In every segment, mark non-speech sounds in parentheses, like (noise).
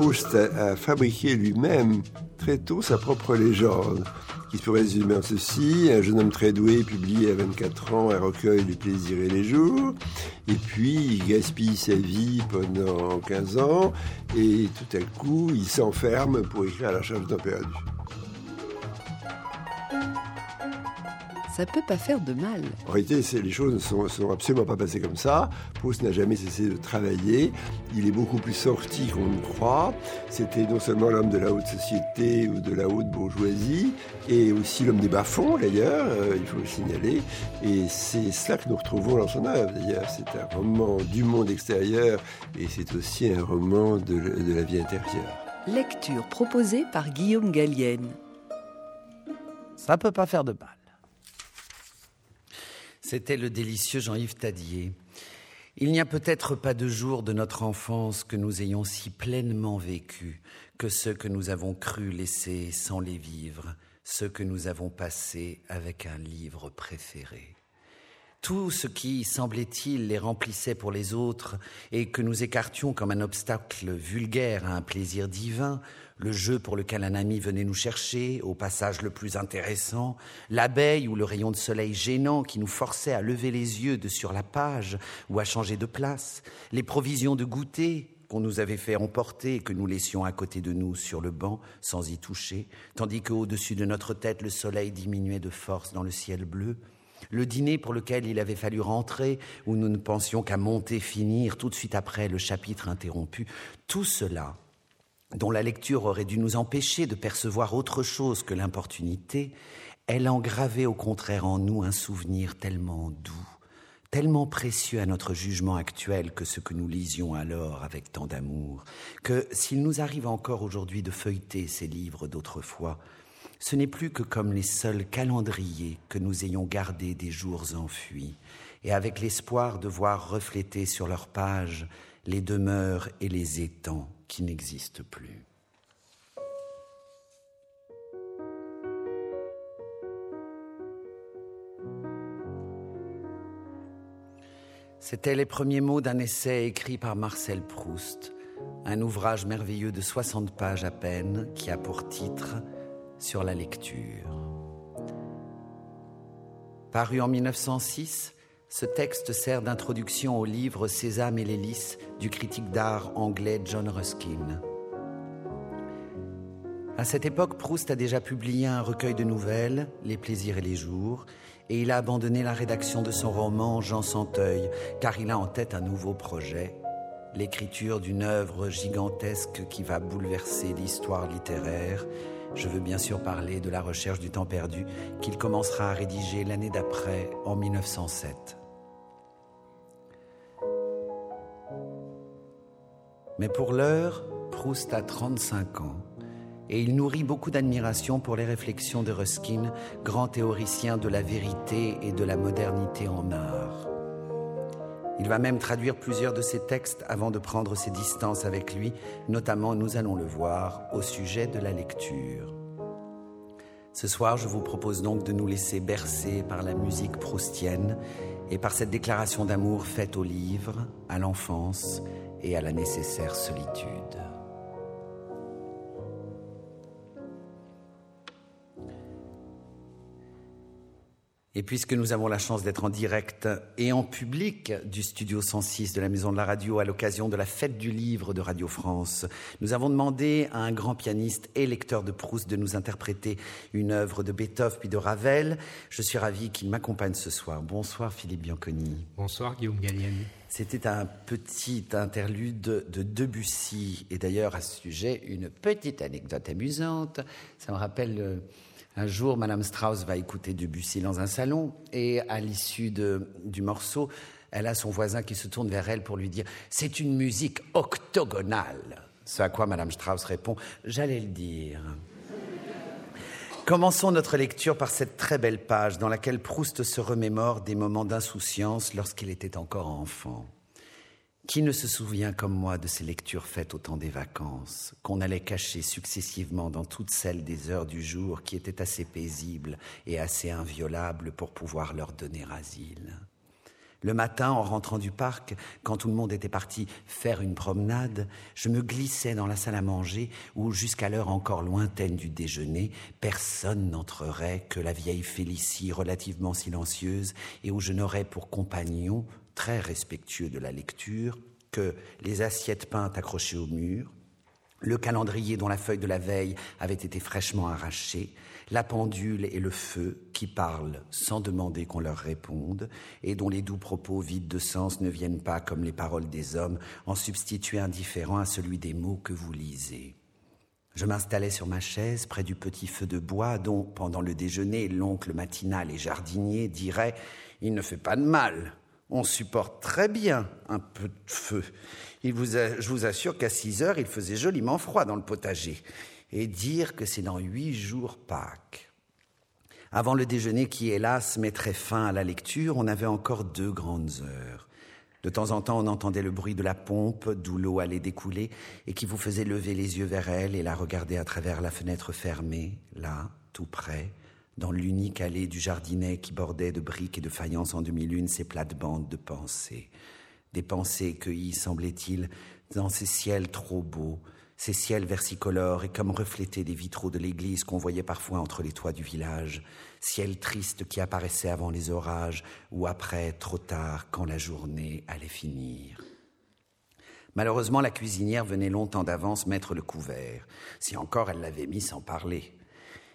Proust a, fabriqué lui-même très tôt sa propre légende, qui se résumer en ceci. Un jeune homme très doué publie à 24 ans un recueil du plaisir et les jours, et puis il gaspille sa vie pendant 15 ans, et tout à coup il s'enferme pour écrire à la charge d'un perdu. Ça peut pas faire de mal. En réalité, les choses ne sont, sont, absolument pas passées comme ça. Proust n'a jamais cessé de travailler. Il est beaucoup plus sorti qu'on ne croit. C'était non seulement l'homme de la haute société ou de la haute bourgeoisie, et aussi l'homme des bas-fonds, d'ailleurs, euh, il faut le signaler. Et c'est cela que nous retrouvons dans son œuvre, d'ailleurs. C'est un roman du monde extérieur, et c'est aussi un roman de, de la vie intérieure. Lecture proposée par Guillaume Gallienne. Ça peut pas faire de mal. C'était le délicieux Jean-Yves Tadier. Il n'y a peut-être pas de jour de notre enfance que nous ayons si pleinement vécu que ceux que nous avons cru laisser sans les vivre, ceux que nous avons passés avec un livre préféré. Tout ce qui, semblait-il, les remplissait pour les autres et que nous écartions comme un obstacle vulgaire à un plaisir divin, le jeu pour lequel un ami venait nous chercher, au passage le plus intéressant, l'abeille ou le rayon de soleil gênant qui nous forçait à lever les yeux de sur la page ou à changer de place, les provisions de goûter qu'on nous avait fait emporter et que nous laissions à côté de nous sur le banc sans y toucher, tandis qu'au-dessus de notre tête le soleil diminuait de force dans le ciel bleu, le dîner pour lequel il avait fallu rentrer, où nous ne pensions qu'à monter, finir, tout de suite après le chapitre interrompu, tout cela dont la lecture aurait dû nous empêcher de percevoir autre chose que l'importunité, elle engravait au contraire en nous un souvenir tellement doux, tellement précieux à notre jugement actuel que ce que nous lisions alors avec tant d'amour, que s'il nous arrive encore aujourd'hui de feuilleter ces livres d'autrefois, ce n'est plus que comme les seuls calendriers que nous ayons gardés des jours enfuis, et avec l'espoir de voir refléter sur leurs pages les demeures et les étangs qui n'existe plus. C'étaient les premiers mots d'un essai écrit par Marcel Proust, un ouvrage merveilleux de 60 pages à peine qui a pour titre Sur la lecture. Paru en 1906, ce texte sert d'introduction au livre Sésame et l'hélice du critique d'art anglais John Ruskin. À cette époque, Proust a déjà publié un recueil de nouvelles, Les plaisirs et les jours, et il a abandonné la rédaction de son roman Jean Santeuil, car il a en tête un nouveau projet, l'écriture d'une œuvre gigantesque qui va bouleverser l'histoire littéraire. Je veux bien sûr parler de la recherche du temps perdu qu'il commencera à rédiger l'année d'après, en 1907. Mais pour l'heure, Proust a 35 ans et il nourrit beaucoup d'admiration pour les réflexions de Ruskin, grand théoricien de la vérité et de la modernité en art. Il va même traduire plusieurs de ses textes avant de prendre ses distances avec lui, notamment, nous allons le voir, au sujet de la lecture. Ce soir, je vous propose donc de nous laisser bercer par la musique proustienne et par cette déclaration d'amour faite au livre, à l'enfance et à la nécessaire solitude. Et puisque nous avons la chance d'être en direct et en public du studio 106 de la Maison de la Radio à l'occasion de la fête du livre de Radio France, nous avons demandé à un grand pianiste et lecteur de Proust de nous interpréter une œuvre de Beethoven puis de Ravel. Je suis ravi qu'il m'accompagne ce soir. Bonsoir Philippe Bianconi. Bonsoir Guillaume Galliani. C'était un petit interlude de Debussy. Et d'ailleurs, à ce sujet, une petite anecdote amusante. Ça me rappelle euh, un jour, Madame Strauss va écouter Debussy dans un salon et à l'issue du morceau, elle a son voisin qui se tourne vers elle pour lui dire C'est une musique octogonale. Ce à quoi Madame Strauss répond J'allais le dire. Commençons notre lecture par cette très belle page dans laquelle Proust se remémore des moments d'insouciance lorsqu'il était encore enfant. Qui ne se souvient comme moi de ces lectures faites au temps des vacances, qu'on allait cacher successivement dans toutes celles des heures du jour qui étaient assez paisibles et assez inviolables pour pouvoir leur donner asile. Le matin, en rentrant du parc, quand tout le monde était parti faire une promenade, je me glissais dans la salle à manger où, jusqu'à l'heure encore lointaine du déjeuner, personne n'entrerait que la vieille Félicie relativement silencieuse et où je n'aurais pour compagnon, très respectueux de la lecture, que les assiettes peintes accrochées au mur, le calendrier dont la feuille de la veille avait été fraîchement arrachée, la pendule et le feu qui parlent sans demander qu'on leur réponde et dont les doux propos vides de sens ne viennent pas comme les paroles des hommes en substituer indifférent à celui des mots que vous lisez. Je m'installais sur ma chaise près du petit feu de bois dont, pendant le déjeuner, l'oncle matinal et jardinier dirait Il ne fait pas de mal. On supporte très bien un peu de feu. Je vous assure qu'à six heures, il faisait joliment froid dans le potager et dire que c'est dans huit jours Pâques. Avant le déjeuner qui, hélas, mettrait fin à la lecture, on avait encore deux grandes heures. De temps en temps, on entendait le bruit de la pompe d'où l'eau allait découler et qui vous faisait lever les yeux vers elle et la regarder à travers la fenêtre fermée, là, tout près, dans l'unique allée du jardinet qui bordait de briques et de faïences en demi-lune ses plates-bandes de pensées. Des pensées cueillies, semblait-il, dans ces ciels trop beaux, ces ciels versicolores et comme reflétés des vitraux de l'église qu'on voyait parfois entre les toits du village, ciel triste qui apparaissait avant les orages ou après, trop tard, quand la journée allait finir. Malheureusement, la cuisinière venait longtemps d'avance mettre le couvert, si encore elle l'avait mis sans parler.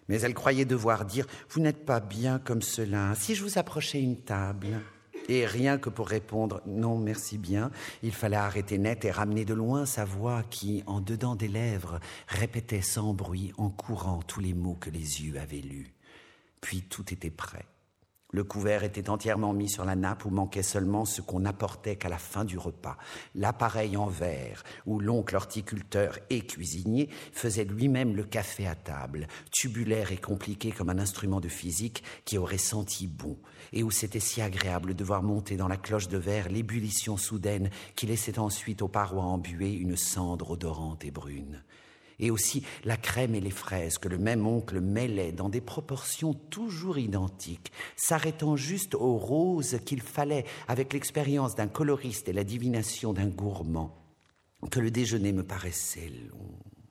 Mais elle croyait devoir dire Vous n'êtes pas bien comme cela, si je vous approchais une table. Et rien que pour répondre non, merci bien, il fallait arrêter net et ramener de loin sa voix qui, en dedans des lèvres, répétait sans bruit, en courant tous les mots que les yeux avaient lus. Puis tout était prêt. Le couvert était entièrement mis sur la nappe où manquait seulement ce qu'on n'apportait qu'à la fin du repas, l'appareil en verre où l'oncle horticulteur et cuisinier faisait lui-même le café à table, tubulaire et compliqué comme un instrument de physique qui aurait senti bon, et où c'était si agréable de voir monter dans la cloche de verre l'ébullition soudaine qui laissait ensuite aux parois embuées une cendre odorante et brune et aussi la crème et les fraises que le même oncle mêlait dans des proportions toujours identiques, s'arrêtant juste aux roses qu'il fallait avec l'expérience d'un coloriste et la divination d'un gourmand, que le déjeuner me paraissait long.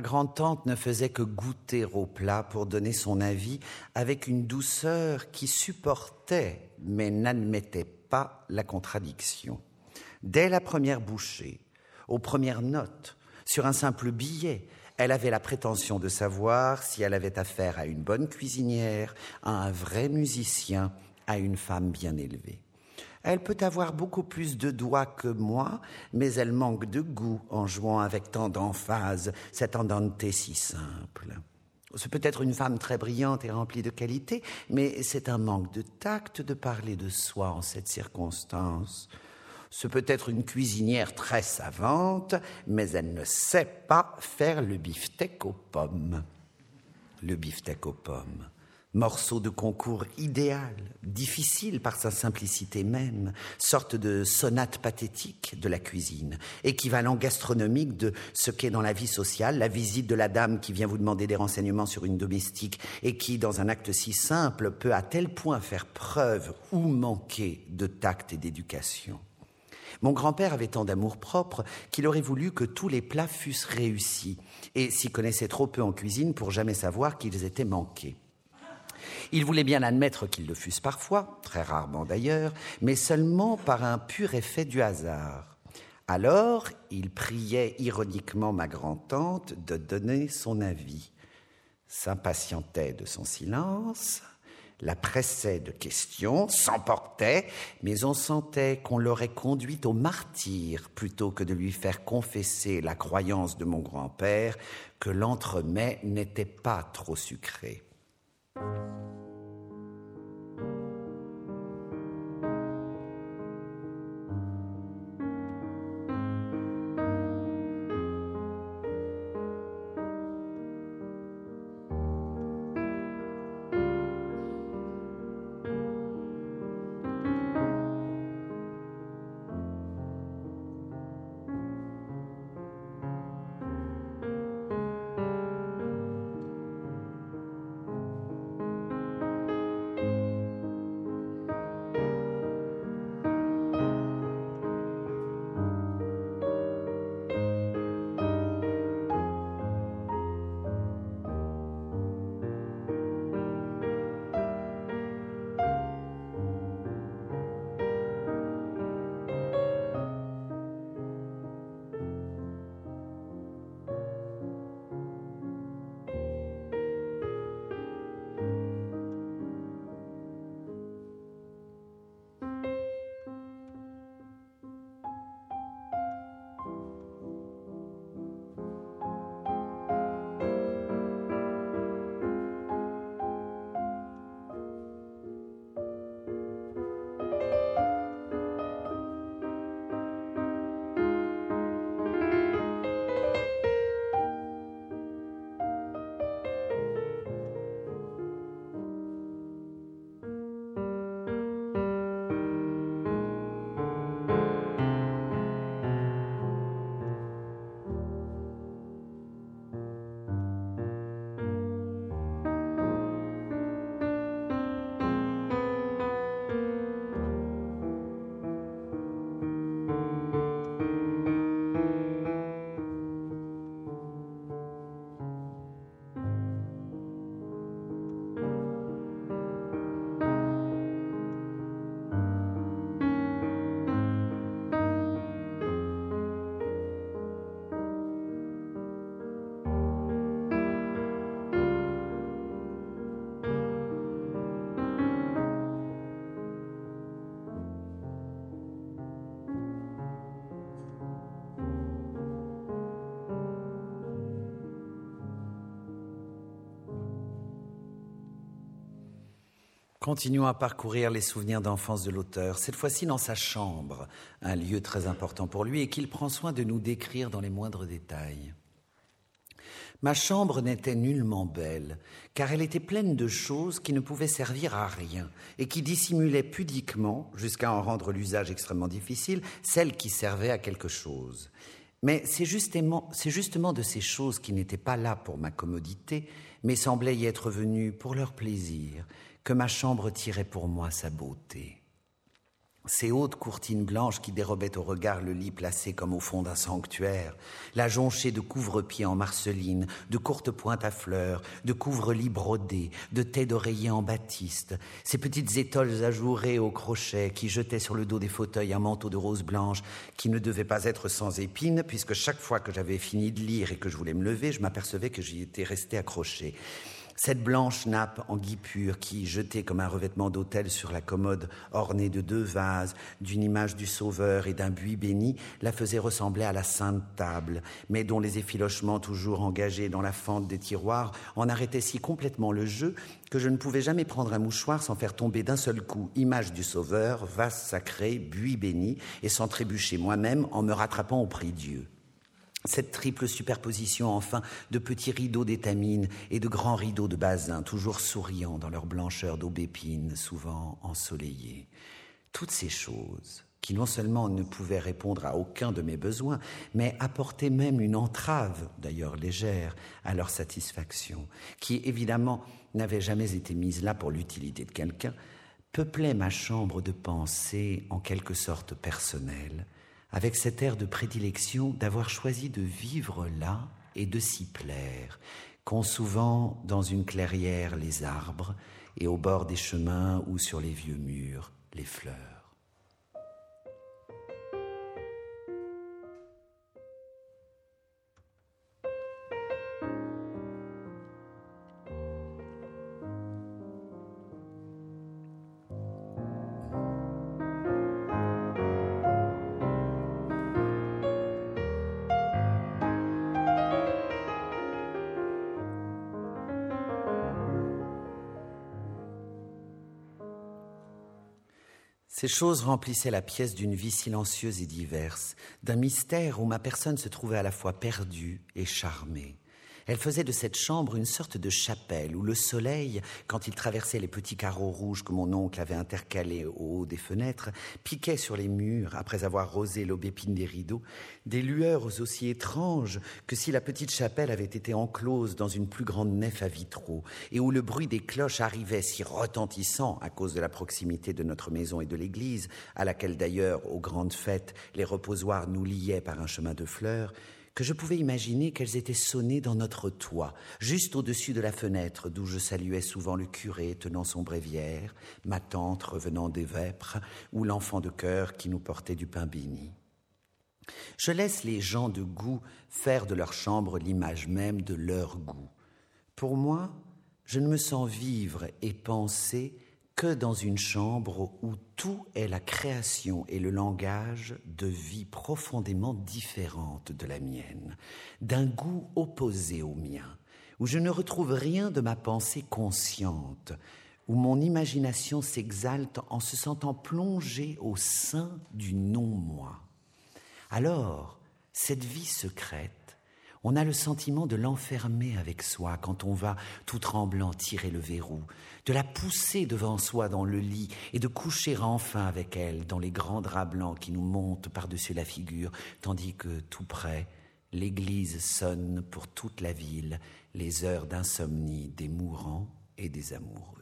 Ma grand-tante ne faisait que goûter au plat pour donner son avis avec une douceur qui supportait mais n'admettait pas la contradiction. Dès la première bouchée, aux premières notes, sur un simple billet, elle avait la prétention de savoir si elle avait affaire à une bonne cuisinière, à un vrai musicien, à une femme bien élevée. Elle peut avoir beaucoup plus de doigts que moi, mais elle manque de goût en jouant avec tant d'emphase cet andante si simple. C'est peut-être une femme très brillante et remplie de qualités, mais c'est un manque de tact de parler de soi en cette circonstance. C'est peut-être une cuisinière très savante, mais elle ne sait pas faire le beefsteak aux pommes. Le beefsteak aux pommes morceau de concours idéal, difficile par sa simplicité même, sorte de sonate pathétique de la cuisine, équivalent gastronomique de ce qu'est dans la vie sociale la visite de la dame qui vient vous demander des renseignements sur une domestique et qui, dans un acte si simple, peut à tel point faire preuve ou manquer de tact et d'éducation. Mon grand-père avait tant d'amour-propre qu'il aurait voulu que tous les plats fussent réussis, et s'y connaissait trop peu en cuisine pour jamais savoir qu'ils étaient manqués. Il voulait bien admettre qu'ils le fussent parfois, très rarement d'ailleurs, mais seulement par un pur effet du hasard. Alors, il priait ironiquement ma grand-tante de donner son avis, s'impatientait de son silence, la pressait de questions, s'emportait, mais on sentait qu'on l'aurait conduite au martyr plutôt que de lui faire confesser la croyance de mon grand-père que l'entremets n'était pas trop sucré. Thank you. Continuons à parcourir les souvenirs d'enfance de l'auteur, cette fois-ci dans sa chambre, un lieu très important pour lui et qu'il prend soin de nous décrire dans les moindres détails. Ma chambre n'était nullement belle, car elle était pleine de choses qui ne pouvaient servir à rien et qui dissimulaient pudiquement, jusqu'à en rendre l'usage extrêmement difficile, celles qui servaient à quelque chose. Mais c'est justement, de ces choses qui n'étaient pas là pour ma commodité, mais semblaient y être venues pour leur plaisir, que ma chambre tirait pour moi sa beauté. Ces hautes courtines blanches qui dérobaient au regard le lit placé comme au fond d'un sanctuaire, la jonchée de couvre-pieds en marceline, de courtes pointes à fleurs, de couvre-lits brodés, de têtes d'oreiller en batiste, ces petites étoiles ajourées au crochet qui jetaient sur le dos des fauteuils un manteau de rose blanche qui ne devait pas être sans épines, puisque chaque fois que j'avais fini de lire et que je voulais me lever, je m'apercevais que j'y étais resté accroché. Cette blanche nappe en gui pur qui, jetée comme un revêtement d'autel sur la commode ornée de deux vases, d'une image du Sauveur et d'un buis béni, la faisait ressembler à la Sainte Table, mais dont les effilochements toujours engagés dans la fente des tiroirs en arrêtaient si complètement le jeu que je ne pouvais jamais prendre un mouchoir sans faire tomber d'un seul coup image du Sauveur, vase sacré, buis béni, et sans trébucher moi-même en me rattrapant au prix Dieu. Cette triple superposition, enfin, de petits rideaux d'étamine et de grands rideaux de basin, toujours souriants dans leur blancheur d'aubépine, souvent ensoleillée. Toutes ces choses, qui non seulement ne pouvaient répondre à aucun de mes besoins, mais apportaient même une entrave, d'ailleurs légère, à leur satisfaction, qui évidemment n'avait jamais été mise là pour l'utilité de quelqu'un, peuplaient ma chambre de pensée en quelque sorte personnelle, avec cet air de prédilection d'avoir choisi de vivre là et de s'y plaire, consouvent dans une clairière les arbres et au bord des chemins ou sur les vieux murs les fleurs. Ces choses remplissaient la pièce d'une vie silencieuse et diverse, d'un mystère où ma personne se trouvait à la fois perdue et charmée. Elle faisait de cette chambre une sorte de chapelle où le soleil, quand il traversait les petits carreaux rouges que mon oncle avait intercalés au haut des fenêtres, piquait sur les murs, après avoir rosé l'aubépine des rideaux, des lueurs aussi étranges que si la petite chapelle avait été enclose dans une plus grande nef à vitraux, et où le bruit des cloches arrivait si retentissant à cause de la proximité de notre maison et de l'église, à laquelle d'ailleurs, aux grandes fêtes, les reposoirs nous liaient par un chemin de fleurs, que je pouvais imaginer qu'elles étaient sonnées dans notre toit, juste au-dessus de la fenêtre d'où je saluais souvent le curé tenant son bréviaire, ma tante revenant des vêpres, ou l'enfant de cœur qui nous portait du pain béni. Je laisse les gens de goût faire de leur chambre l'image même de leur goût. Pour moi, je ne me sens vivre et penser que dans une chambre où tout est la création et le langage de vie profondément différente de la mienne, d'un goût opposé au mien, où je ne retrouve rien de ma pensée consciente, où mon imagination s'exalte en se sentant plongée au sein du non-moi. Alors, cette vie secrète, on a le sentiment de l'enfermer avec soi quand on va, tout tremblant, tirer le verrou, de la pousser devant soi dans le lit et de coucher enfin avec elle dans les grands draps blancs qui nous montent par-dessus la figure, tandis que, tout près, l'église sonne pour toute la ville les heures d'insomnie des mourants et des amoureux.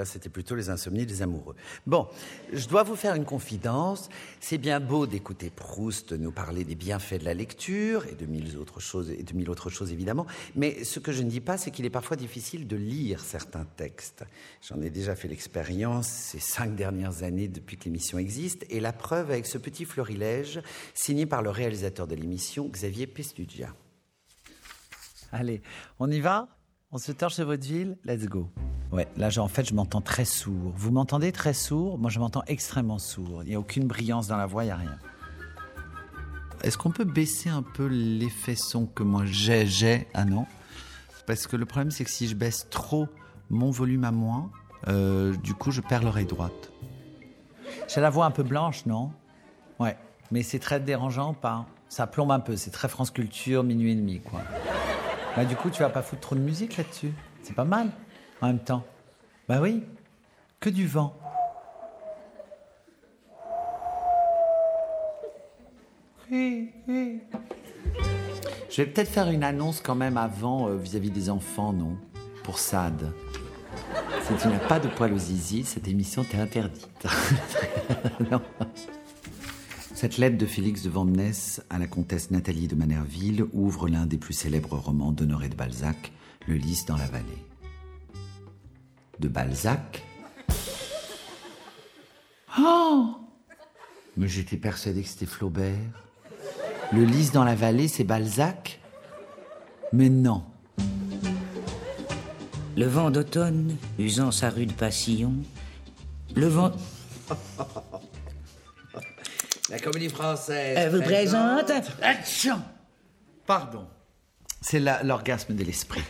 Là, c'était plutôt les insomnies des amoureux. Bon, je dois vous faire une confidence. C'est bien beau d'écouter Proust nous parler des bienfaits de la lecture et de mille autres choses, et de mille autres choses évidemment. Mais ce que je ne dis pas, c'est qu'il est parfois difficile de lire certains textes. J'en ai déjà fait l'expérience ces cinq dernières années depuis que l'émission existe, et la preuve avec ce petit florilège signé par le réalisateur de l'émission, Xavier Pestugia. Allez, on y va? On se torche chez votre ville Let's go. Ouais, là, en fait, je m'entends très sourd. Vous m'entendez très sourd? Moi, je m'entends extrêmement sourd. Il n'y a aucune brillance dans la voix, il n'y a rien. Est-ce qu'on peut baisser un peu l'effet son que moi j'ai J'ai? Ah non Parce que le problème, c'est que si je baisse trop mon volume à moi, euh, du coup, je perds l'oreille droite. J'ai la voix un peu blanche, non? Ouais, mais c'est très dérangeant, pas Ça plombe un peu, c'est très France Culture, minuit et demi, quoi. Bah, du coup, tu vas pas foutre trop de musique là-dessus. C'est pas mal, en même temps. Bah oui, que du vent. Oui, oui. Je vais peut-être faire une annonce quand même avant euh, vis-à-vis des enfants, non? Pour Sade. Si tu n'as pas de poils aux zizi, cette émission t'est interdite. (laughs) Cette lettre de Félix de Vandenesse à la comtesse Nathalie de Manerville ouvre l'un des plus célèbres romans d'Honoré de Balzac, Le lys dans la vallée. De Balzac? Oh Mais j'étais persuadé que c'était Flaubert. Le lys dans la vallée, c'est Balzac? Mais non. Le vent d'automne, usant sa rude passion, le vent... La comédie française. Elle vous présente Action Pardon. C'est l'orgasme de l'esprit.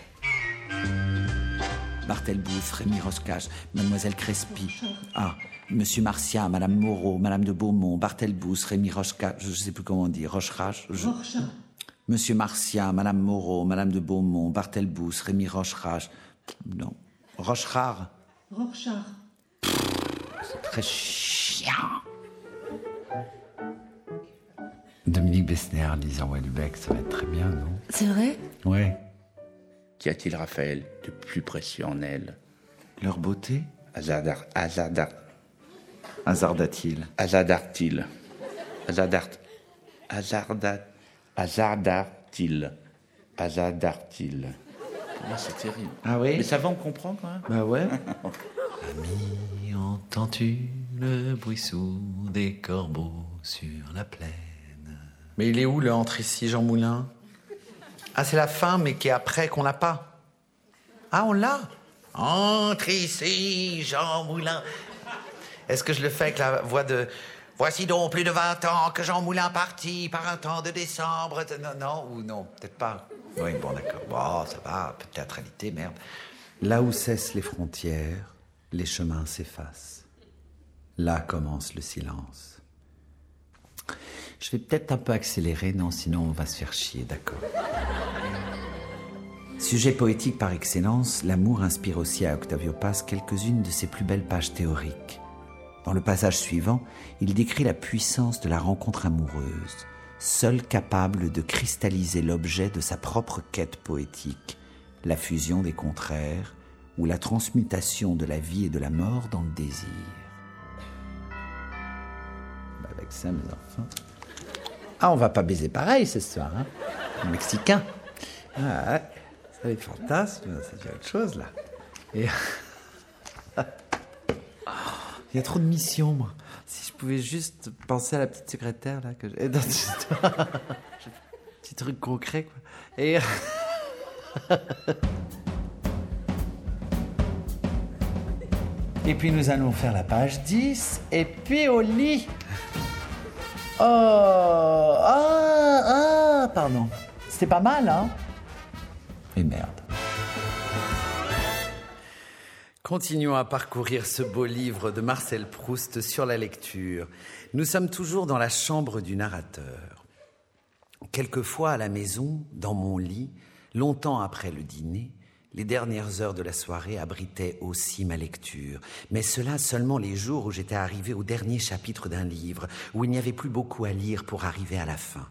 Barthelbouth, Rémi Roscage, Mademoiselle Crespi. Ah, Monsieur Marcia, Madame Moreau, Madame de Beaumont, Barthelbouth, Rémi Roscage, je ne sais plus comment on dit, Rocherage. je- Monsieur Marcia, Madame Moreau, Madame de Beaumont, Barthelbouth, Rémi Rocherage. Non, Rocherard. Rorschach. C'est très chiant. Dominique Bessner, Lisa Welbeck, ça va être très bien, non? C'est vrai? Ouais. Qu'y a-t-il, Raphaël, de plus précieux en elle? Leur beauté? Hasarda-t-il hasardar-t-il Hasardar, hasarda, hasardar-t-il Hasardar-t-il Ah, C'est terrible. Ah oui? Mais ça va, on comprend quand même. Bah ouais. (laughs) Ami, entends-tu le bruit sourd des corbeaux? Sur la plaine Mais il est où le entre ici, Jean Moulin? Ah, c'est la fin, mais qui est après qu'on l'a pas. Ah, on l'a? Entre ici, Jean Moulin. Est-ce que je le fais avec la voix de. Voici donc plus de 20 ans que Jean Moulin partit par un temps de décembre. Non, non, ou non, peut-être pas. Oui, bon, d'accord. Bon, ça va, peu de théâtralité, merde. Là où cessent les frontières, les chemins s'effacent. Là commence le silence. Je vais peut-être un peu accélérer, non, sinon on va se faire chier, d'accord. Sujet poétique par excellence, l'amour inspire aussi à Octavio Paz quelques-unes de ses plus belles pages théoriques. Dans le passage suivant, il décrit la puissance de la rencontre amoureuse, seule capable de cristalliser l'objet de sa propre quête poétique, la fusion des contraires ou la transmutation de la vie et de la mort dans le désir. Bah, avec ça, mes enfants. Ah, on va pas baiser pareil ce soir, hein Mexicain. Ah, ouais. Ça, les fantasmes, c'est déjà autre chose, là. Et... (laughs) Il y a trop de missions, moi. Si je pouvais juste penser à la petite secrétaire, là, que j'ai dans cette histoire. (laughs) Petit truc concret, quoi. Et... (laughs) Et puis nous allons faire la page 10, et puis au lit. Oh, ah, ah, pardon. C'était pas mal, hein Et merde. Continuons à parcourir ce beau livre de Marcel Proust sur la lecture. Nous sommes toujours dans la chambre du narrateur. Quelquefois à la maison, dans mon lit, longtemps après le dîner, les dernières heures de la soirée abritaient aussi ma lecture, mais cela seulement les jours où j'étais arrivé au dernier chapitre d'un livre, où il n'y avait plus beaucoup à lire pour arriver à la fin.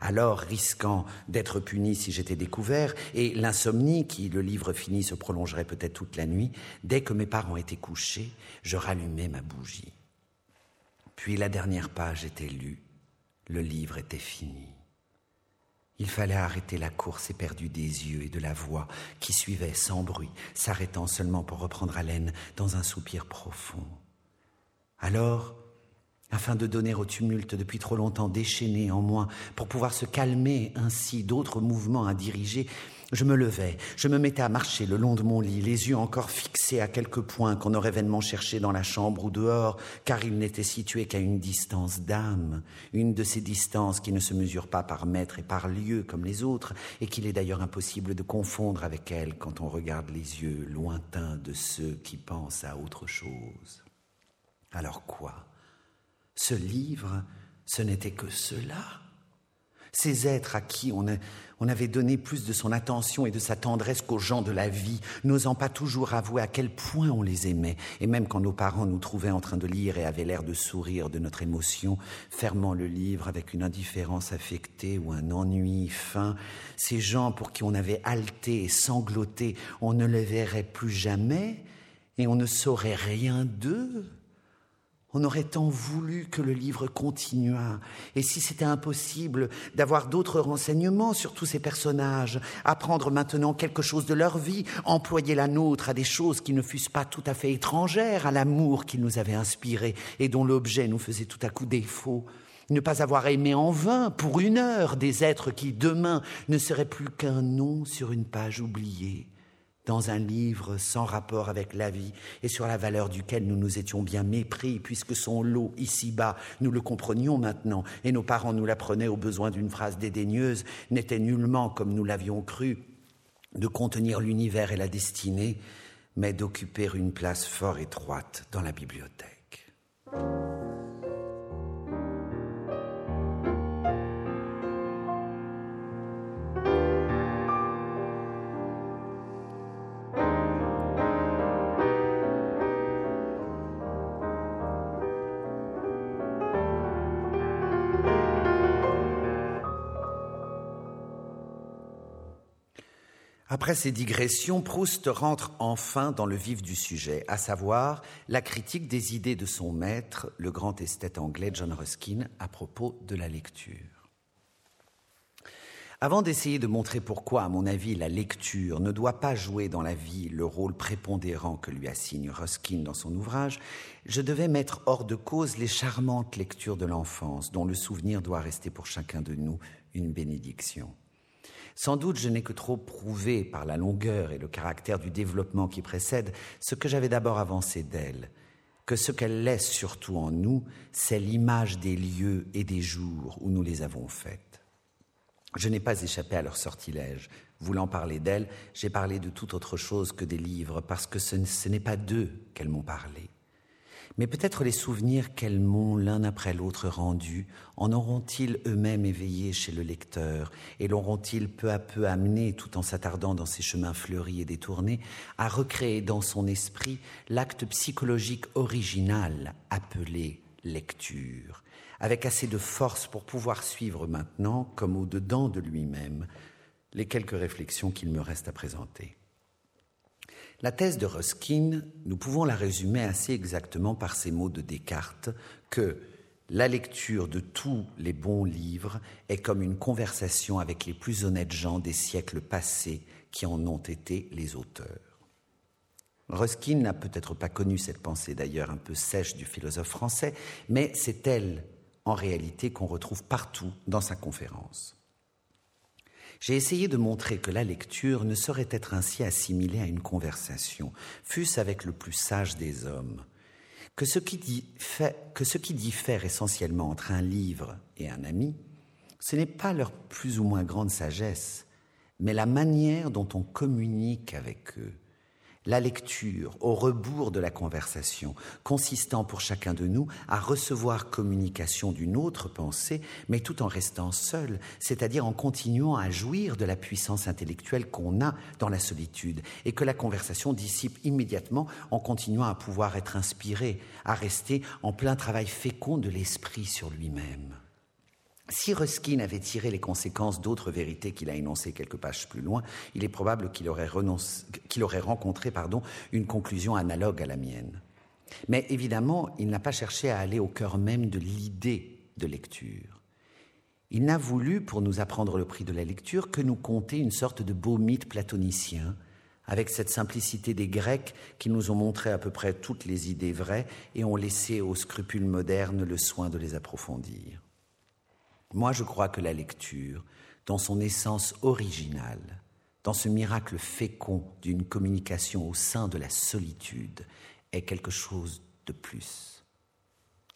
Alors, risquant d'être puni si j'étais découvert, et l'insomnie qui, le livre fini, se prolongerait peut-être toute la nuit, dès que mes parents étaient couchés, je rallumais ma bougie. Puis la dernière page était lue, le livre était fini. Il fallait arrêter la course éperdue des yeux et de la voix qui suivait sans bruit, s'arrêtant seulement pour reprendre haleine dans un soupir profond. Alors, afin de donner au tumulte depuis trop longtemps déchaîné en moi, pour pouvoir se calmer ainsi d'autres mouvements à diriger, je me levais, je me mettais à marcher le long de mon lit, les yeux encore fixés à quelques points qu'on aurait vainement cherchés dans la chambre ou dehors, car ils n'étaient situés qu'à une distance d'âme, une de ces distances qui ne se mesurent pas par mètre et par lieu comme les autres, et qu'il est d'ailleurs impossible de confondre avec elles quand on regarde les yeux lointains de ceux qui pensent à autre chose. Alors quoi? Ce livre, ce n'était que cela? Ces êtres à qui on, on, avait donné plus de son attention et de sa tendresse qu'aux gens de la vie, n'osant pas toujours avouer à quel point on les aimait, et même quand nos parents nous trouvaient en train de lire et avaient l'air de sourire de notre émotion, fermant le livre avec une indifférence affectée ou un ennui fin, ces gens pour qui on avait haleté et sangloté, on ne les verrait plus jamais, et on ne saurait rien d'eux. On aurait tant voulu que le livre continuât, et si c'était impossible d'avoir d'autres renseignements sur tous ces personnages, apprendre maintenant quelque chose de leur vie, employer la nôtre à des choses qui ne fussent pas tout à fait étrangères à l'amour qu'ils nous avaient inspiré et dont l'objet nous faisait tout à coup défaut, ne pas avoir aimé en vain pour une heure des êtres qui demain ne seraient plus qu'un nom sur une page oubliée dans un livre sans rapport avec la vie et sur la valeur duquel nous nous étions bien mépris, puisque son lot ici-bas, nous le comprenions maintenant, et nos parents nous l'apprenaient au besoin d'une phrase dédaigneuse, n'était nullement, comme nous l'avions cru, de contenir l'univers et la destinée, mais d'occuper une place fort étroite dans la bibliothèque. Après ces digressions, Proust rentre enfin dans le vif du sujet, à savoir la critique des idées de son maître, le grand esthète anglais John Ruskin, à propos de la lecture. Avant d'essayer de montrer pourquoi, à mon avis, la lecture ne doit pas jouer dans la vie le rôle prépondérant que lui assigne Ruskin dans son ouvrage, je devais mettre hors de cause les charmantes lectures de l'enfance, dont le souvenir doit rester pour chacun de nous une bénédiction. Sans doute, je n'ai que trop prouvé par la longueur et le caractère du développement qui précède ce que j'avais d'abord avancé d'elle, que ce qu'elle laisse surtout en nous, c'est l'image des lieux et des jours où nous les avons faites. Je n'ai pas échappé à leur sortilège. Voulant parler d'elle, j'ai parlé de toute autre chose que des livres, parce que ce n'est pas d'eux qu'elles m'ont parlé. Mais peut-être les souvenirs qu'elles m'ont l'un après l'autre rendus en auront-ils eux-mêmes éveillé chez le lecteur et l'auront-ils peu à peu amené, tout en s'attardant dans ces chemins fleuris et détournés, à recréer dans son esprit l'acte psychologique original appelé lecture, avec assez de force pour pouvoir suivre maintenant, comme au-dedans de lui-même, les quelques réflexions qu'il me reste à présenter. La thèse de Ruskin, nous pouvons la résumer assez exactement par ces mots de Descartes que la lecture de tous les bons livres est comme une conversation avec les plus honnêtes gens des siècles passés qui en ont été les auteurs. Ruskin n'a peut-être pas connu cette pensée d'ailleurs un peu sèche du philosophe français, mais c'est elle en réalité qu'on retrouve partout dans sa conférence. J'ai essayé de montrer que la lecture ne saurait être ainsi assimilée à une conversation, fût-ce avec le plus sage des hommes, que ce, qui diffère, que ce diffère essentiellement entre un livre et un ami, ce n'est pas leur plus ou moins grande sagesse, mais la manière dont on communique avec eux, La lecture, au rebours de la conversation, consistant pour chacun de nous à recevoir communication d'une autre pensée, mais tout en restant seul, c'est-à-dire en continuant à jouir de la puissance intellectuelle qu'on a dans la solitude, et que la conversation dissipe immédiatement en continuant à pouvoir être inspiré, à rester en plein travail fécond de l'esprit sur lui-même. Si Ruskin avait tiré les conséquences d'autres vérités qu'il a énoncées quelques pages plus loin, il est probable qu'il aurait, rencontré une conclusion analogue à la mienne. Mais évidemment, il n'a pas cherché à aller au cœur même de l'idée de lecture. Il n'a voulu, pour nous apprendre le prix de la lecture, que nous conter une sorte de beau mythe platonicien, avec cette simplicité des Grecs qui nous ont montré à peu près toutes les idées vraies et ont laissé aux scrupules modernes le soin de les approfondir. Moi, je crois que la lecture, dans son essence originale, dans ce miracle fécond d'une communication au sein de la solitude, est quelque chose de plus,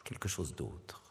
quelque chose d'autre.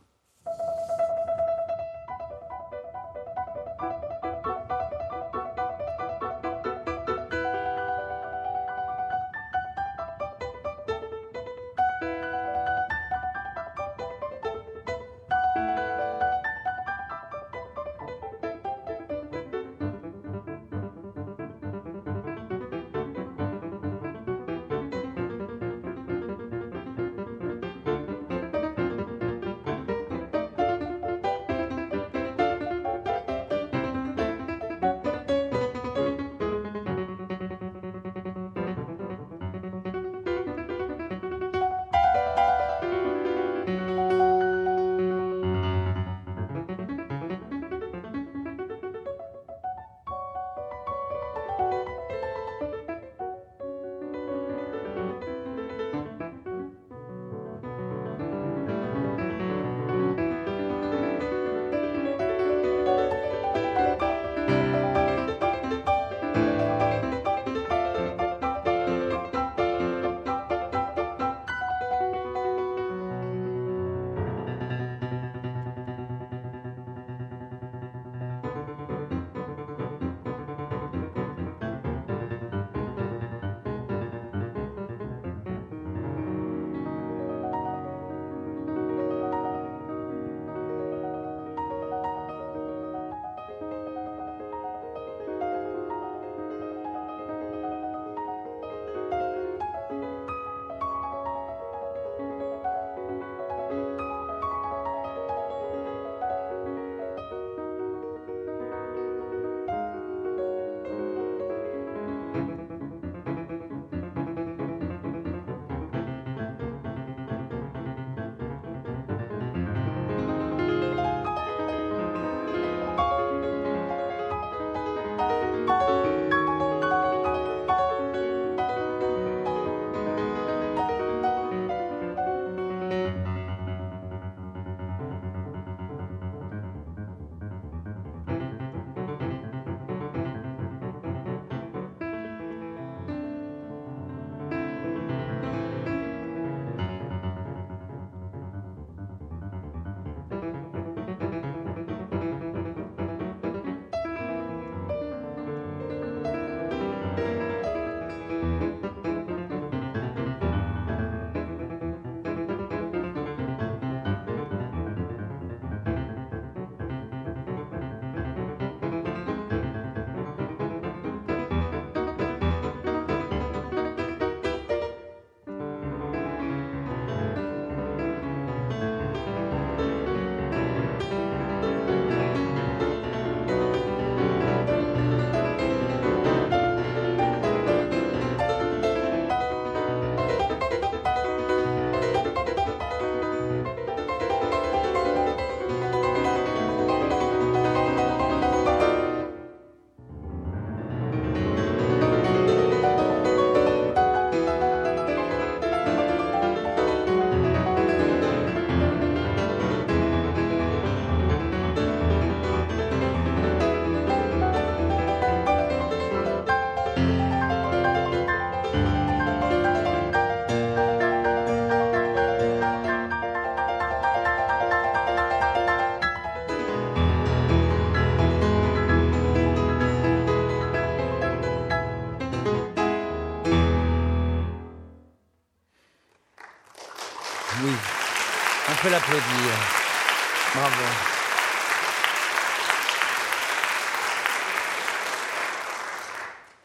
Bravo.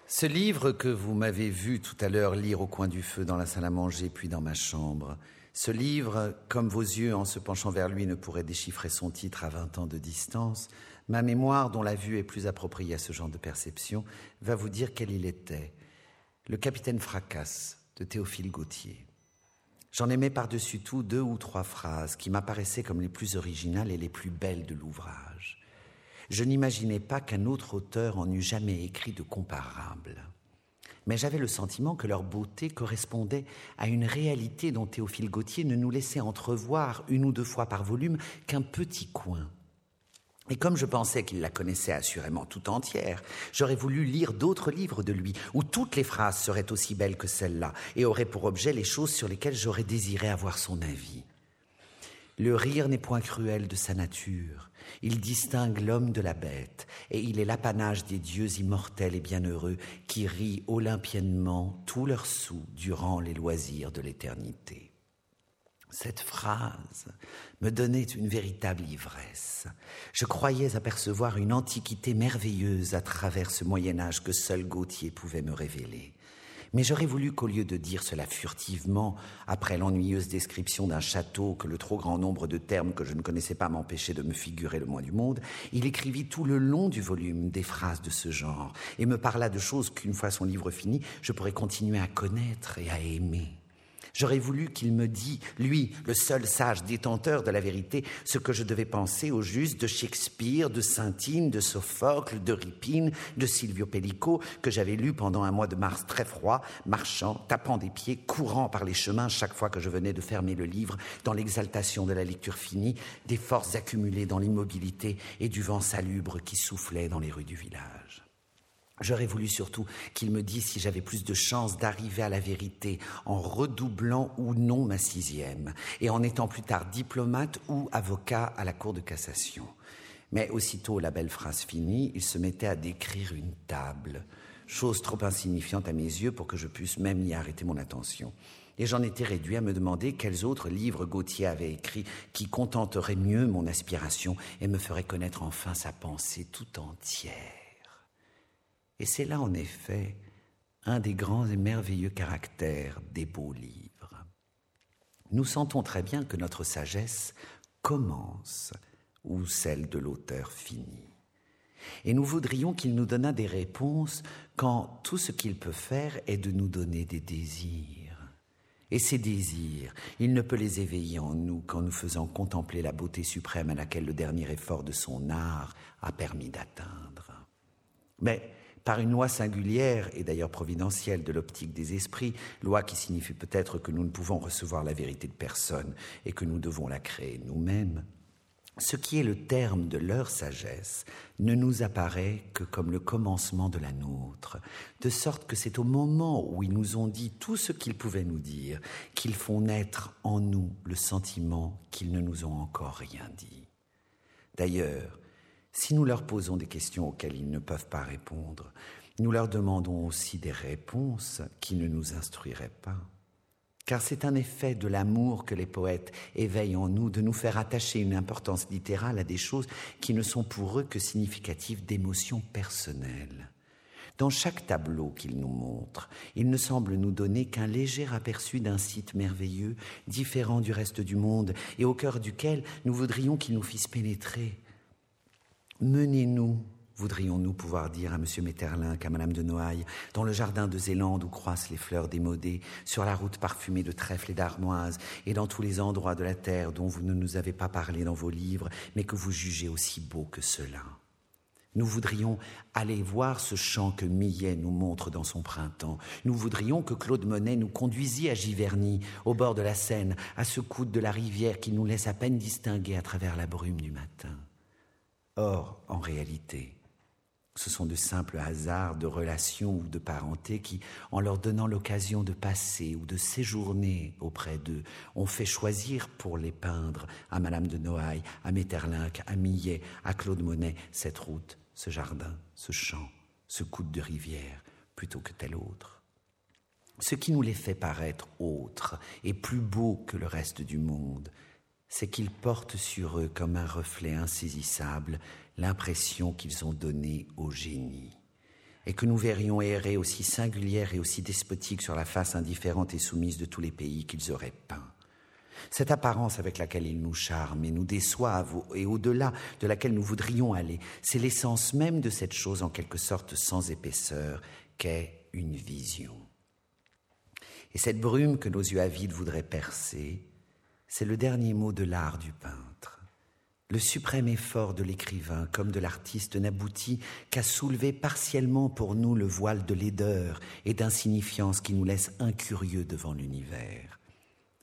Ce livre que vous m'avez vu tout à l'heure lire au coin du feu dans la salle à manger puis dans ma chambre, ce livre, comme vos yeux en se penchant vers lui ne pourraient déchiffrer son titre à 20 ans de distance, ma mémoire, dont la vue est plus appropriée à ce genre de perception, va vous dire quel il était. Le capitaine Fracasse de Théophile Gautier. J'en aimais par-dessus tout deux ou trois phrases qui m'apparaissaient comme les plus originales et les plus belles de l'ouvrage je n'imaginais pas qu'un autre auteur en eût jamais écrit de comparable. Mais j'avais le sentiment que leur beauté correspondait à une réalité dont Théophile Gautier ne nous laissait entrevoir une ou deux fois par volume qu'un petit coin. Et comme je pensais qu'il la connaissait assurément tout entière, j'aurais voulu lire d'autres livres de lui, où toutes les phrases seraient aussi belles que celle-là, et auraient pour objet les choses sur lesquelles j'aurais désiré avoir son avis. Le rire n'est point cruel de sa nature, il distingue l'homme de la bête, et il est l'apanage des dieux immortels et bienheureux qui rient olympiennement tous leurs sous durant les loisirs de l'éternité. Cette phrase me donnait une véritable ivresse. Je croyais apercevoir une antiquité merveilleuse à travers ce Moyen Âge que seul Gautier pouvait me révéler. Mais j'aurais voulu qu'au lieu de dire cela furtivement, après l'ennuyeuse description d'un château que le trop grand nombre de termes que je ne connaissais pas m'empêchait de me figurer le moins du monde, il écrivit tout le long du volume des phrases de ce genre et me parla de choses qu'une fois son livre fini, je pourrais continuer à connaître et à aimer. J'aurais voulu qu'il me dît, lui, le seul sage détenteur de la vérité, ce que je devais penser au juste de Shakespeare, de Saintine, de Sophocle, de Ripine, de Silvio Pellico, que j'avais lu pendant un mois de mars très froid, marchant, tapant des pieds, courant par les chemins chaque fois que je venais de fermer le livre, dans l'exaltation de la lecture finie, des forces accumulées dans l'immobilité et du vent salubre qui soufflait dans les rues du village. J'aurais voulu surtout qu'il me dise si j'avais plus de chances d'arriver à la vérité en redoublant ou non ma sixième, et en étant plus tard diplomate ou avocat à la Cour de cassation. Mais aussitôt la belle phrase finie, il se mettait à décrire une table, chose trop insignifiante à mes yeux pour que je puisse même y arrêter mon attention. Et j'en étais réduit à me demander quels autres livres Gauthier avait écrits qui contenteraient mieux mon aspiration et me feraient connaître enfin sa pensée tout entière. Et c'est là, en effet, un des grands et merveilleux caractères des beaux livres. Nous sentons très bien que notre sagesse commence où celle de l'auteur finit. Et nous voudrions qu'il nous donnât des réponses quand tout ce qu'il peut faire est de nous donner des désirs. Et ces désirs, il ne peut les éveiller en nous qu'en nous faisant contempler la beauté suprême à laquelle le dernier effort de son art a permis d'atteindre. Mais par une loi singulière et d'ailleurs providentielle de l'optique des esprits, loi qui signifie peut-être que nous ne pouvons recevoir la vérité de personne et que nous devons la créer nous-mêmes, ce qui est le terme de leur sagesse ne nous apparaît que comme le commencement de la nôtre, de sorte que c'est au moment où ils nous ont dit tout ce qu'ils pouvaient nous dire qu'ils font naître en nous le sentiment qu'ils ne nous ont encore rien dit. D'ailleurs, si nous leur posons des questions auxquelles ils ne peuvent pas répondre, nous leur demandons aussi des réponses qui ne nous instruiraient pas. Car c'est un effet de l'amour que les poètes éveillent en nous de nous faire attacher une importance littérale à des choses qui ne sont pour eux que significatives d'émotions personnelles. Dans chaque tableau qu'ils nous montrent, ils ne semblent nous donner qu'un léger aperçu d'un site merveilleux, différent du reste du monde, et au cœur duquel nous voudrions qu'ils nous fissent pénétrer, Menez-nous, voudrions-nous pouvoir dire à M. Metterlinck, à Mme de Noailles, dans le jardin de Zélande où croissent les fleurs démodées, sur la route parfumée de trèfle et d'armoise, et dans tous les endroits de la terre dont vous ne nous avez pas parlé dans vos livres, mais que vous jugez aussi beaux que cela. Nous voudrions aller voir ce champ que Millet nous montre dans son printemps. Nous voudrions que Claude Monet nous conduisît à Giverny, au bord de la Seine, à ce coude de la rivière qui nous laisse à peine distinguer à travers la brume du matin. Or, en réalité, ce sont de simples hasards de relations ou de parenté qui, en leur donnant l'occasion de passer ou de séjourner auprès d'eux, ont fait choisir pour les peindre à Madame de Noailles, à Metterlinck, à Millet, à Claude Monet, cette route, ce jardin, ce champ, ce coude de rivière, plutôt que tel autre. Ce qui nous les fait paraître autres et plus beaux que le reste du monde, c'est qu'ils portent sur eux comme un reflet insaisissable l'impression qu'ils ont donnée au génie, et que nous verrions errer aussi singulière et aussi despotique sur la face indifférente et soumise de tous les pays qu'ils auraient peints. Cette apparence avec laquelle ils nous charment et nous déçoivent, et au-delà de laquelle nous voudrions aller, c'est l'essence même de cette chose en quelque sorte sans épaisseur, qu'est une vision. Et cette brume que nos yeux avides voudraient percer, c'est le dernier mot de l'art du peintre. Le suprême effort de l'écrivain comme de l'artiste n'aboutit qu'à soulever partiellement pour nous le voile de laideur et d'insignifiance qui nous laisse incurieux devant l'univers.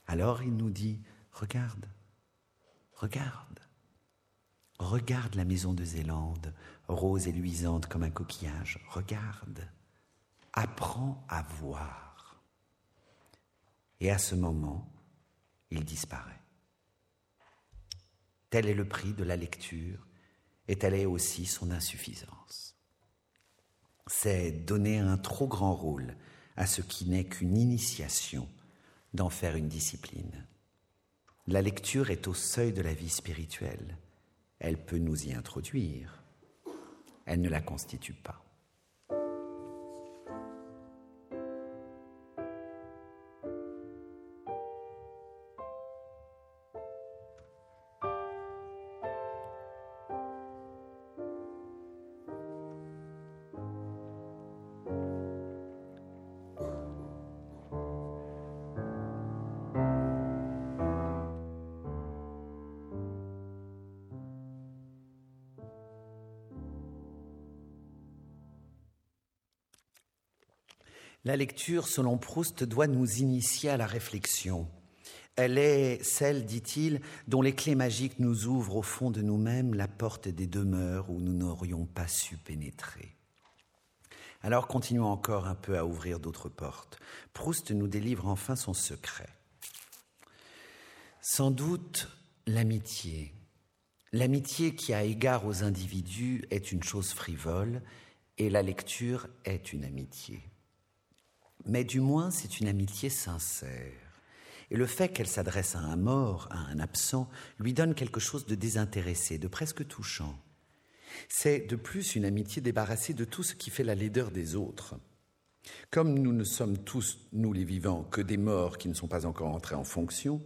Alors il nous dit, regarde, regarde, regarde la maison de Zélande, rose et luisante comme un coquillage, regarde, apprends à voir. Et à ce moment, il disparaît. Tel est le prix de la lecture et telle est aussi son insuffisance. C'est donner un trop grand rôle à ce qui n'est qu'une initiation d'en faire une discipline. La lecture est au seuil de la vie spirituelle. Elle peut nous y introduire. Elle ne la constitue pas. Lecture, selon Proust, doit nous initier à la réflexion. Elle est celle, dit-il, dont les clés magiques nous ouvrent au fond de nous-mêmes la porte des demeures où nous n'aurions pas su pénétrer. Alors continuons encore un peu à ouvrir d'autres portes. Proust nous délivre enfin son secret. Sans doute l'amitié. L'amitié qui a égard aux individus est une chose frivole et la lecture est une amitié mais du moins c'est une amitié sincère. Et le fait qu'elle s'adresse à un mort, à un absent, lui donne quelque chose de désintéressé, de presque touchant. C'est de plus une amitié débarrassée de tout ce qui fait la laideur des autres. Comme nous ne sommes tous, nous les vivants, que des morts qui ne sont pas encore entrés en fonction,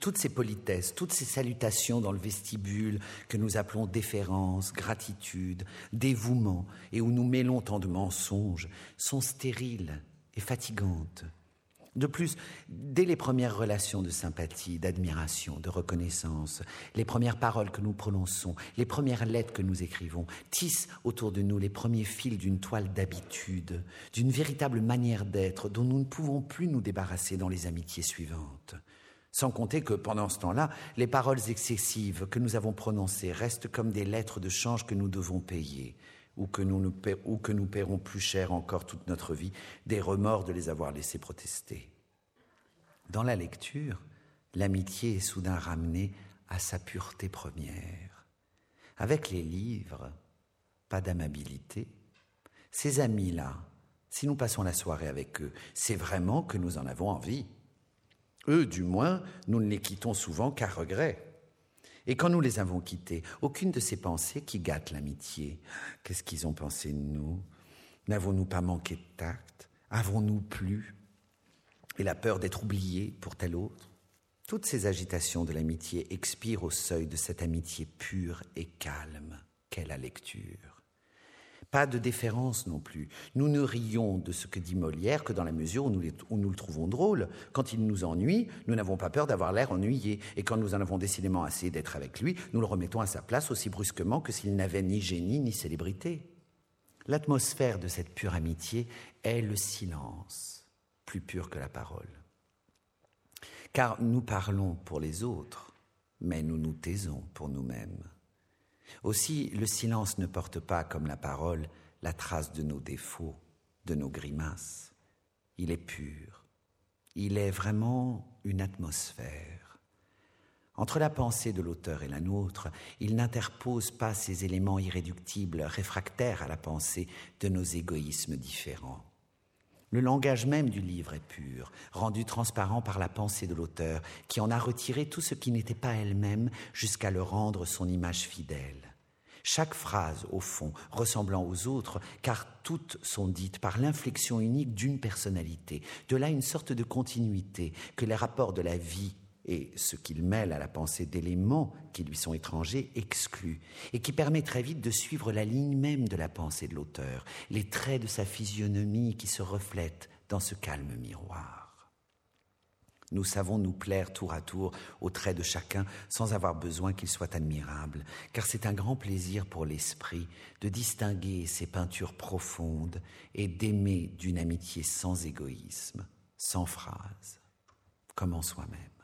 toutes ces politesses, toutes ces salutations dans le vestibule que nous appelons déférence, gratitude, dévouement, et où nous mêlons tant de mensonges, sont stériles et fatigante. De plus, dès les premières relations de sympathie, d'admiration, de reconnaissance, les premières paroles que nous prononçons, les premières lettres que nous écrivons, tissent autour de nous les premiers fils d'une toile d'habitude, d'une véritable manière d'être dont nous ne pouvons plus nous débarrasser dans les amitiés suivantes. Sans compter que pendant ce temps-là, les paroles excessives que nous avons prononcées restent comme des lettres de change que nous devons payer, ou que, nous ou que nous paierons plus cher encore toute notre vie des remords de les avoir laissés protester. Dans la lecture, l'amitié est soudain ramenée à sa pureté première. Avec les livres, pas d'amabilité. Ces amis-là, si nous passons la soirée avec eux, c'est vraiment que nous en avons envie. Eux, du moins, nous ne les quittons souvent qu'à regret. Et quand nous les avons quittés, aucune de ces pensées qui gâtent l'amitié. Qu'est-ce qu'ils ont pensé de nous? N'avons-nous pas manqué de tact? Avons-nous plu? Et la peur d'être oubliés pour tel autre? Toutes ces agitations de l'amitié expirent au seuil de cette amitié pure et calme qu'est la lecture. Pas de déférence non plus. Nous ne rions de ce que dit Molière que dans la mesure où nous, le trouvons drôle. Quand il nous ennuie, nous n'avons pas peur d'avoir l'air ennuyé. Et quand nous en avons décidément assez d'être avec lui, nous le remettons à sa place aussi brusquement que s'il n'avait ni génie ni célébrité. L'atmosphère de cette pure amitié est le silence, plus pur que la parole. Car nous parlons pour les autres, mais nous nous taisons pour nous-mêmes. Aussi, le silence ne porte pas, comme la parole, la trace de nos défauts, de nos grimaces. Il est pur. Il est vraiment une atmosphère. Entre la pensée de l'auteur et la nôtre, il n'interpose pas ces éléments irréductibles, réfractaires à la pensée de nos égoïsmes différents. Le langage même du livre est pur, rendu transparent par la pensée de l'auteur, qui en a retiré tout ce qui n'était pas elle-même jusqu'à le rendre son image fidèle. Chaque phrase, au fond, ressemblant aux autres, car toutes sont dites par l'inflexion unique d'une personnalité. De là une sorte de continuité que les rapports de la vie et ce qu'il mêle à la pensée d'éléments qui lui sont étrangers exclut, et qui permet très vite de suivre la ligne même de la pensée de l'auteur, les traits de sa physionomie qui se reflètent dans ce calme miroir. Nous savons nous plaire tour à tour aux traits de chacun sans avoir besoin qu'ils soient admirables, car c'est un grand plaisir pour l'esprit de distinguer ces peintures profondes et d'aimer d'une amitié sans égoïsme, sans phrase, comme en soi-même.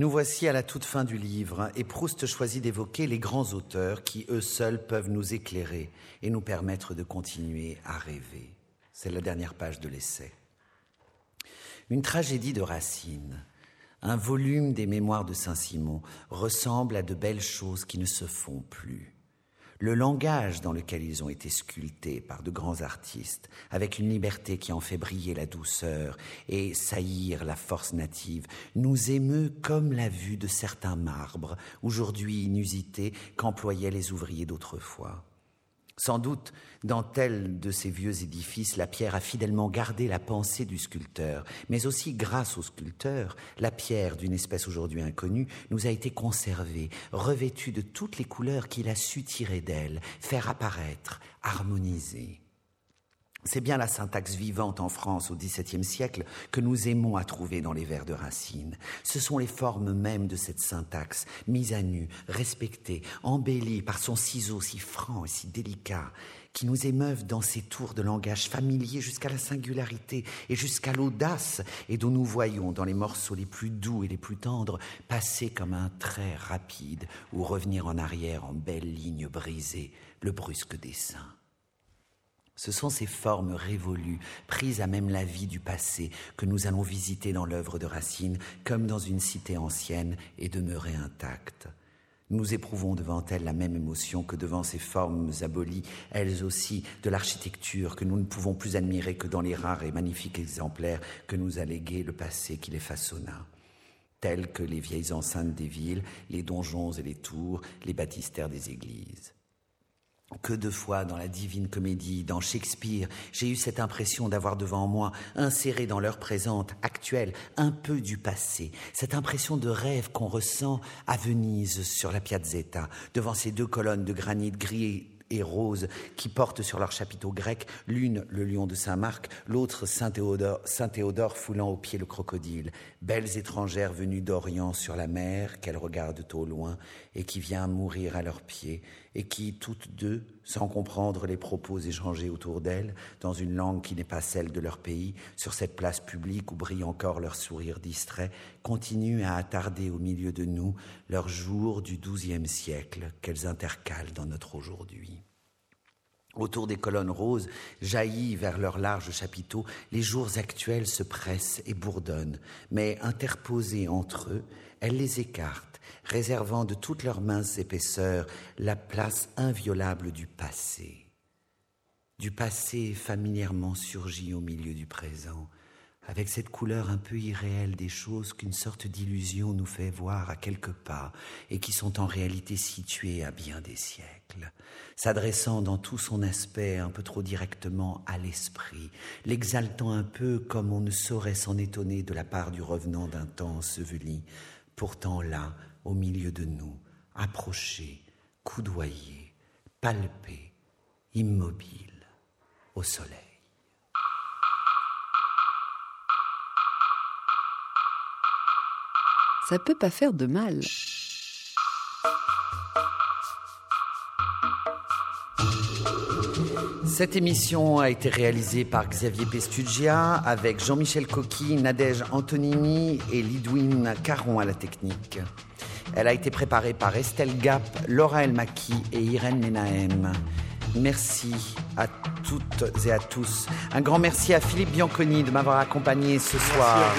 Nous voici à la toute fin du livre, et Proust choisit d'évoquer les grands auteurs qui, eux seuls, peuvent nous éclairer et nous permettre de continuer à rêver. C'est la dernière page de l'essai. Une tragédie de Racine, un volume des mémoires de Saint-Simon, ressemble à de belles choses qui ne se font plus le langage dans lequel ils ont été sculptés par de grands artistes, avec une liberté qui en fait briller la douceur et saillir la force native, nous émeut comme la vue de certains marbres, aujourd'hui inusités, qu'employaient les ouvriers d'autrefois. Sans doute, dans tel de ces vieux édifices, la pierre a fidèlement gardé la pensée du sculpteur, mais aussi grâce au sculpteur, la pierre d'une espèce aujourd'hui inconnue nous a été conservée, revêtue de toutes les couleurs qu'il a su tirer d'elle, faire apparaître, harmoniser. C'est bien la syntaxe vivante en France au XVIIe siècle que nous aimons à trouver dans les vers de Racine. Ce sont les formes mêmes de cette syntaxe, mises à nu, respectées, embellies par son ciseau si franc et si délicat, qui nous émeuvent dans ces tours de langage familiers jusqu'à la singularité et jusqu'à l'audace, et dont nous voyons dans les morceaux les plus doux et les plus tendres passer comme un trait rapide ou revenir en arrière en belles lignes brisées le brusque dessin. Ce sont ces formes révolues, prises à même la vie du passé, que nous allons visiter dans l'œuvre de Racine, comme dans une cité ancienne et demeurer intactes. Nous éprouvons devant elles la même émotion que devant ces formes abolies, elles aussi, de l'architecture que nous ne pouvons plus admirer que dans les rares et magnifiques exemplaires que nous a légués le passé qui les façonna tels que les vieilles enceintes des villes, les donjons et les tours, les baptistères des églises. Que de fois dans la divine comédie, dans Shakespeare, j'ai eu cette impression d'avoir devant moi, inséré dans l'heure présente, actuelle, un peu du passé, cette impression de rêve qu'on ressent à Venise sur la Piazzetta, devant ces deux colonnes de granit gris et rose qui portent sur leur chapiteau grec l'une le lion de Saint-Marc, l'autre Saint Théodore, Saint Théodore foulant au pied le crocodile, belles étrangères venues d'Orient sur la mer qu'elles regardent au loin et qui vient mourir à leurs pieds, et qui, toutes deux, sans comprendre les propos échangés autour d'elles, dans une langue qui n'est pas celle de leur pays, sur cette place publique où brille encore leur sourire distrait, continuent à attarder au milieu de nous leurs jours du XIIe siècle qu'elles intercalent dans notre aujourd'hui. Autour des colonnes roses, jaillis vers leurs larges chapiteaux, les jours actuels se pressent et bourdonnent, mais interposés entre eux, elles les écartent réservant de toutes leurs minces épaisseurs la place inviolable du passé. Du passé familièrement surgi au milieu du présent, avec cette couleur un peu irréelle des choses qu'une sorte d'illusion nous fait voir à quelques pas et qui sont en réalité situées à bien des siècles, s'adressant dans tout son aspect un peu trop directement à l'esprit, l'exaltant un peu comme on ne saurait s'en étonner de la part du revenant d'un temps enseveli, pourtant là, au milieu de nous, approché, coudoyé, palpé, immobile, au soleil. Ça peut pas faire de mal. Cette émission a été réalisée par Xavier Pestugia avec Jean-Michel Coqui, Nadège Antonini et Lidwin Caron à la technique. Elle a été préparée par Estelle Gap, Laura Elmaki et Irène Menahem. Merci à toutes et à tous. Un grand merci à Philippe Bianconi de m'avoir accompagné ce soir.